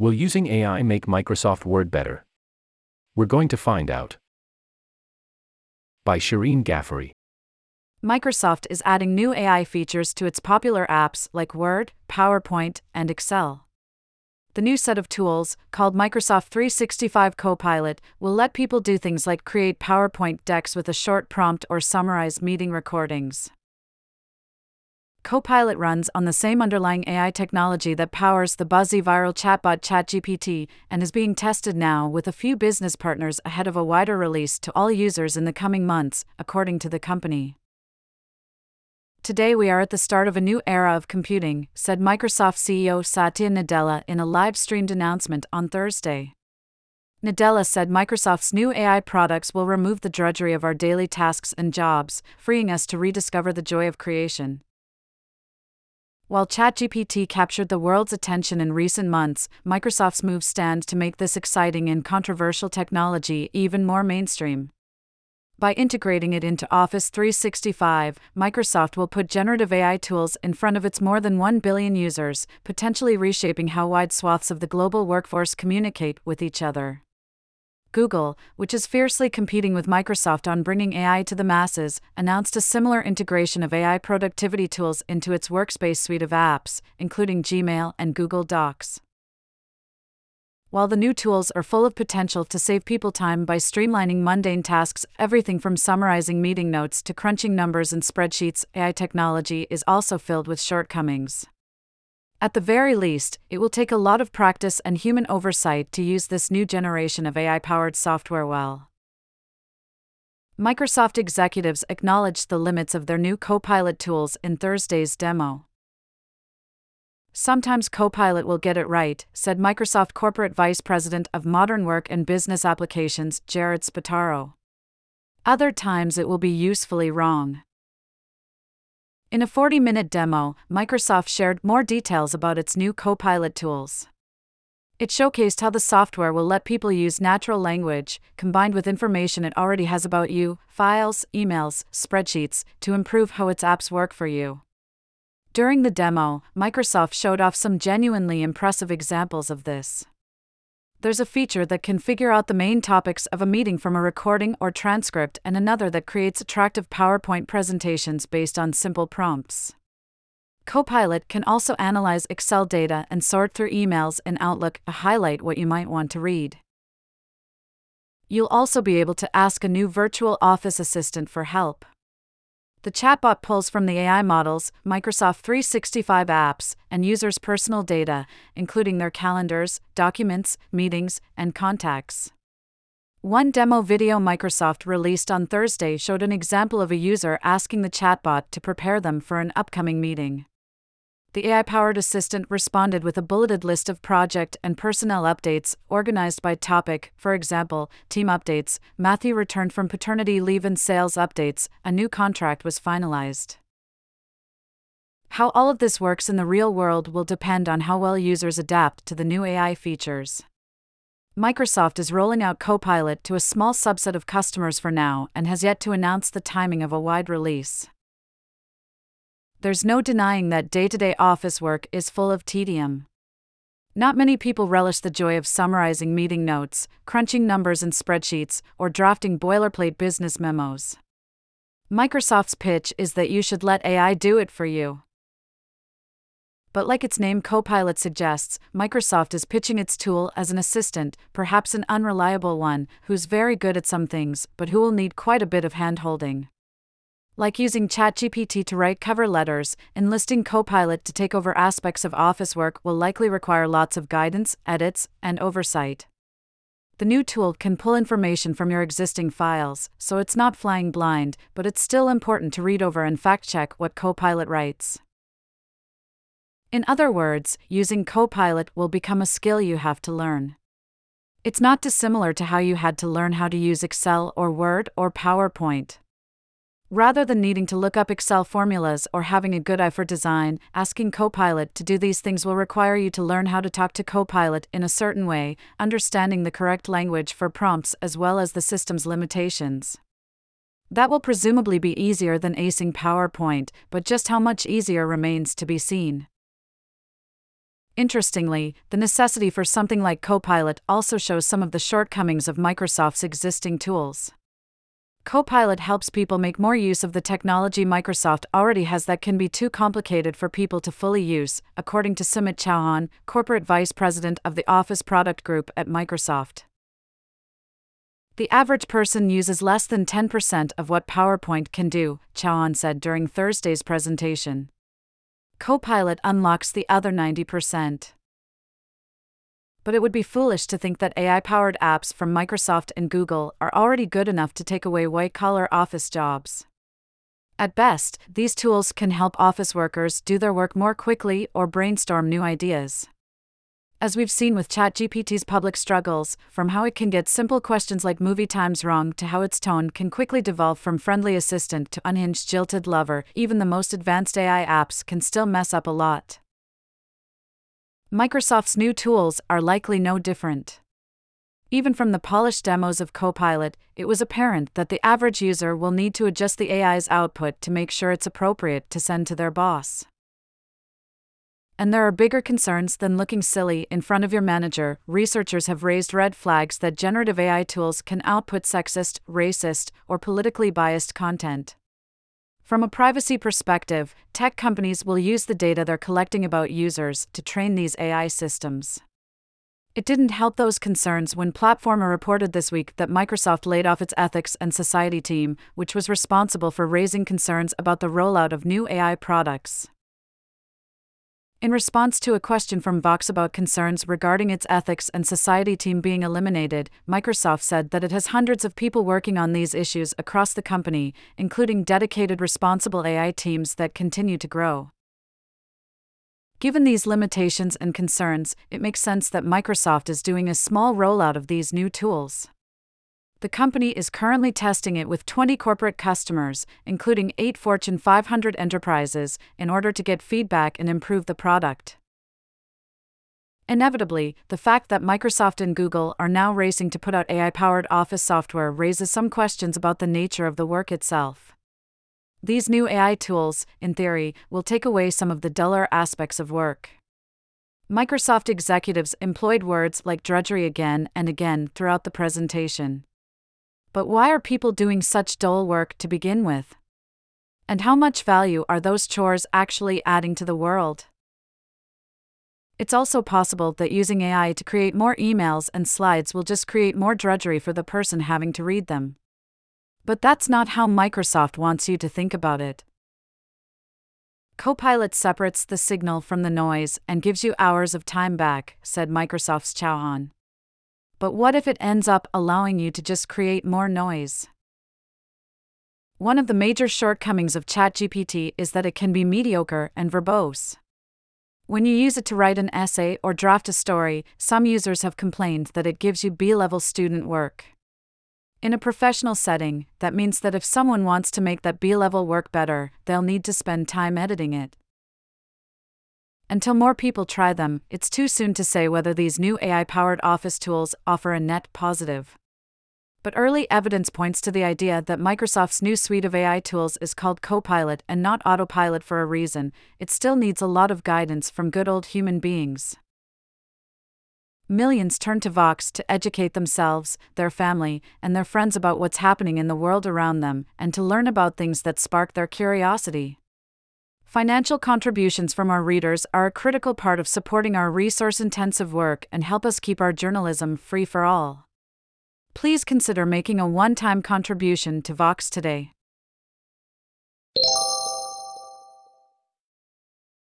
Will using AI make Microsoft Word better? We're going to find out. By Shirin Ghaffary. Microsoft is adding new AI features to its popular apps like Word, PowerPoint, and Excel. The new set of tools, called Microsoft 365 Copilot, will let people do things like create PowerPoint decks with a short prompt or summarize meeting recordings. Copilot runs on the same underlying AI technology that powers the buzzy viral chatbot ChatGPT and is being tested now with a few business partners ahead of a wider release to all users in the coming months, according to the company. Today we are at the start of a new era of computing, said Microsoft CEO Satya Nadella in a live streamed announcement on Thursday. Nadella said Microsoft's new AI products will remove the drudgery of our daily tasks and jobs, freeing us to rediscover the joy of creation. While ChatGPT captured the world's attention in recent months, Microsoft's move stands to make this exciting and controversial technology even more mainstream. By integrating it into Office 365, Microsoft will put generative AI tools in front of its more than 1 billion users, potentially reshaping how wide swaths of the global workforce communicate with each other. Google, which is fiercely competing with Microsoft on bringing AI to the masses, announced a similar integration of AI productivity tools into its Workspace suite of apps, including Gmail and Google Docs. While the new tools are full of potential to save people time by streamlining mundane tasks, everything from summarizing meeting notes to crunching numbers in spreadsheets, AI technology is also filled with shortcomings. At the very least, it will take a lot of practice and human oversight to use this new generation of AI powered software well. Microsoft executives acknowledged the limits of their new Copilot tools in Thursday's demo. Sometimes Copilot will get it right, said Microsoft Corporate Vice President of Modern Work and Business Applications, Jared Spataro. Other times it will be usefully wrong. In a 40 minute demo, Microsoft shared more details about its new Copilot tools. It showcased how the software will let people use natural language, combined with information it already has about you, files, emails, spreadsheets, to improve how its apps work for you. During the demo, Microsoft showed off some genuinely impressive examples of this there's a feature that can figure out the main topics of a meeting from a recording or transcript, and another that creates attractive PowerPoint presentations based on simple prompts. Copilot can also analyze Excel data and sort through emails in Outlook to highlight what you might want to read. You'll also be able to ask a new virtual office assistant for help. The chatbot pulls from the AI models, Microsoft 365 apps, and users' personal data, including their calendars, documents, meetings, and contacts. One demo video Microsoft released on Thursday showed an example of a user asking the chatbot to prepare them for an upcoming meeting. The AI powered assistant responded with a bulleted list of project and personnel updates, organized by topic, for example, team updates, Matthew returned from paternity leave, and sales updates, a new contract was finalized. How all of this works in the real world will depend on how well users adapt to the new AI features. Microsoft is rolling out Copilot to a small subset of customers for now and has yet to announce the timing of a wide release there's no denying that day to day office work is full of tedium. Not many people relish the joy of summarizing meeting notes, crunching numbers in spreadsheets, or drafting boilerplate business memos. Microsoft's pitch is that you should let AI do it for you. But like its name Copilot suggests, Microsoft is pitching its tool as an assistant, perhaps an unreliable one, who's very good at some things, but who will need quite a bit of handholding. Like using ChatGPT to write cover letters, enlisting Copilot to take over aspects of office work will likely require lots of guidance, edits, and oversight. The new tool can pull information from your existing files, so it's not flying blind, but it's still important to read over and fact check what Copilot writes. In other words, using Copilot will become a skill you have to learn. It's not dissimilar to how you had to learn how to use Excel or Word or PowerPoint. Rather than needing to look up Excel formulas or having a good eye for design, asking Copilot to do these things will require you to learn how to talk to Copilot in a certain way, understanding the correct language for prompts as well as the system's limitations. That will presumably be easier than acing PowerPoint, but just how much easier remains to be seen. Interestingly, the necessity for something like Copilot also shows some of the shortcomings of Microsoft's existing tools. Copilot helps people make more use of the technology Microsoft already has that can be too complicated for people to fully use, according to Sumit Chauhan, Corporate Vice President of the Office Product Group at Microsoft. The average person uses less than 10% of what PowerPoint can do, Chauhan said during Thursday's presentation. Copilot unlocks the other 90% but it would be foolish to think that AI powered apps from Microsoft and Google are already good enough to take away white collar office jobs. At best, these tools can help office workers do their work more quickly or brainstorm new ideas. As we've seen with ChatGPT's public struggles, from how it can get simple questions like movie times wrong to how its tone can quickly devolve from friendly assistant to unhinged jilted lover, even the most advanced AI apps can still mess up a lot. Microsoft's new tools are likely no different. Even from the polished demos of Copilot, it was apparent that the average user will need to adjust the AI's output to make sure it's appropriate to send to their boss. And there are bigger concerns than looking silly in front of your manager. Researchers have raised red flags that generative AI tools can output sexist, racist, or politically biased content. From a privacy perspective, tech companies will use the data they're collecting about users to train these AI systems. It didn't help those concerns when Platformer reported this week that Microsoft laid off its ethics and society team, which was responsible for raising concerns about the rollout of new AI products. In response to a question from Vox about concerns regarding its ethics and society team being eliminated, Microsoft said that it has hundreds of people working on these issues across the company, including dedicated responsible AI teams that continue to grow. Given these limitations and concerns, it makes sense that Microsoft is doing a small rollout of these new tools. The company is currently testing it with 20 corporate customers, including 8 Fortune 500 enterprises, in order to get feedback and improve the product. Inevitably, the fact that Microsoft and Google are now racing to put out AI powered Office software raises some questions about the nature of the work itself. These new AI tools, in theory, will take away some of the duller aspects of work. Microsoft executives employed words like drudgery again and again throughout the presentation. But why are people doing such dull work to begin with? And how much value are those chores actually adding to the world? It's also possible that using AI to create more emails and slides will just create more drudgery for the person having to read them. But that's not how Microsoft wants you to think about it. Copilot separates the signal from the noise and gives you hours of time back, said Microsoft's Chauhan but what if it ends up allowing you to just create more noise? One of the major shortcomings of ChatGPT is that it can be mediocre and verbose. When you use it to write an essay or draft a story, some users have complained that it gives you B level student work. In a professional setting, that means that if someone wants to make that B level work better, they'll need to spend time editing it. Until more people try them, it's too soon to say whether these new AI powered office tools offer a net positive. But early evidence points to the idea that Microsoft's new suite of AI tools is called Copilot and not Autopilot for a reason, it still needs a lot of guidance from good old human beings. Millions turn to Vox to educate themselves, their family, and their friends about what's happening in the world around them, and to learn about things that spark their curiosity. Financial contributions from our readers are a critical part of supporting our resource intensive work and help us keep our journalism free for all. Please consider making a one time contribution to Vox today.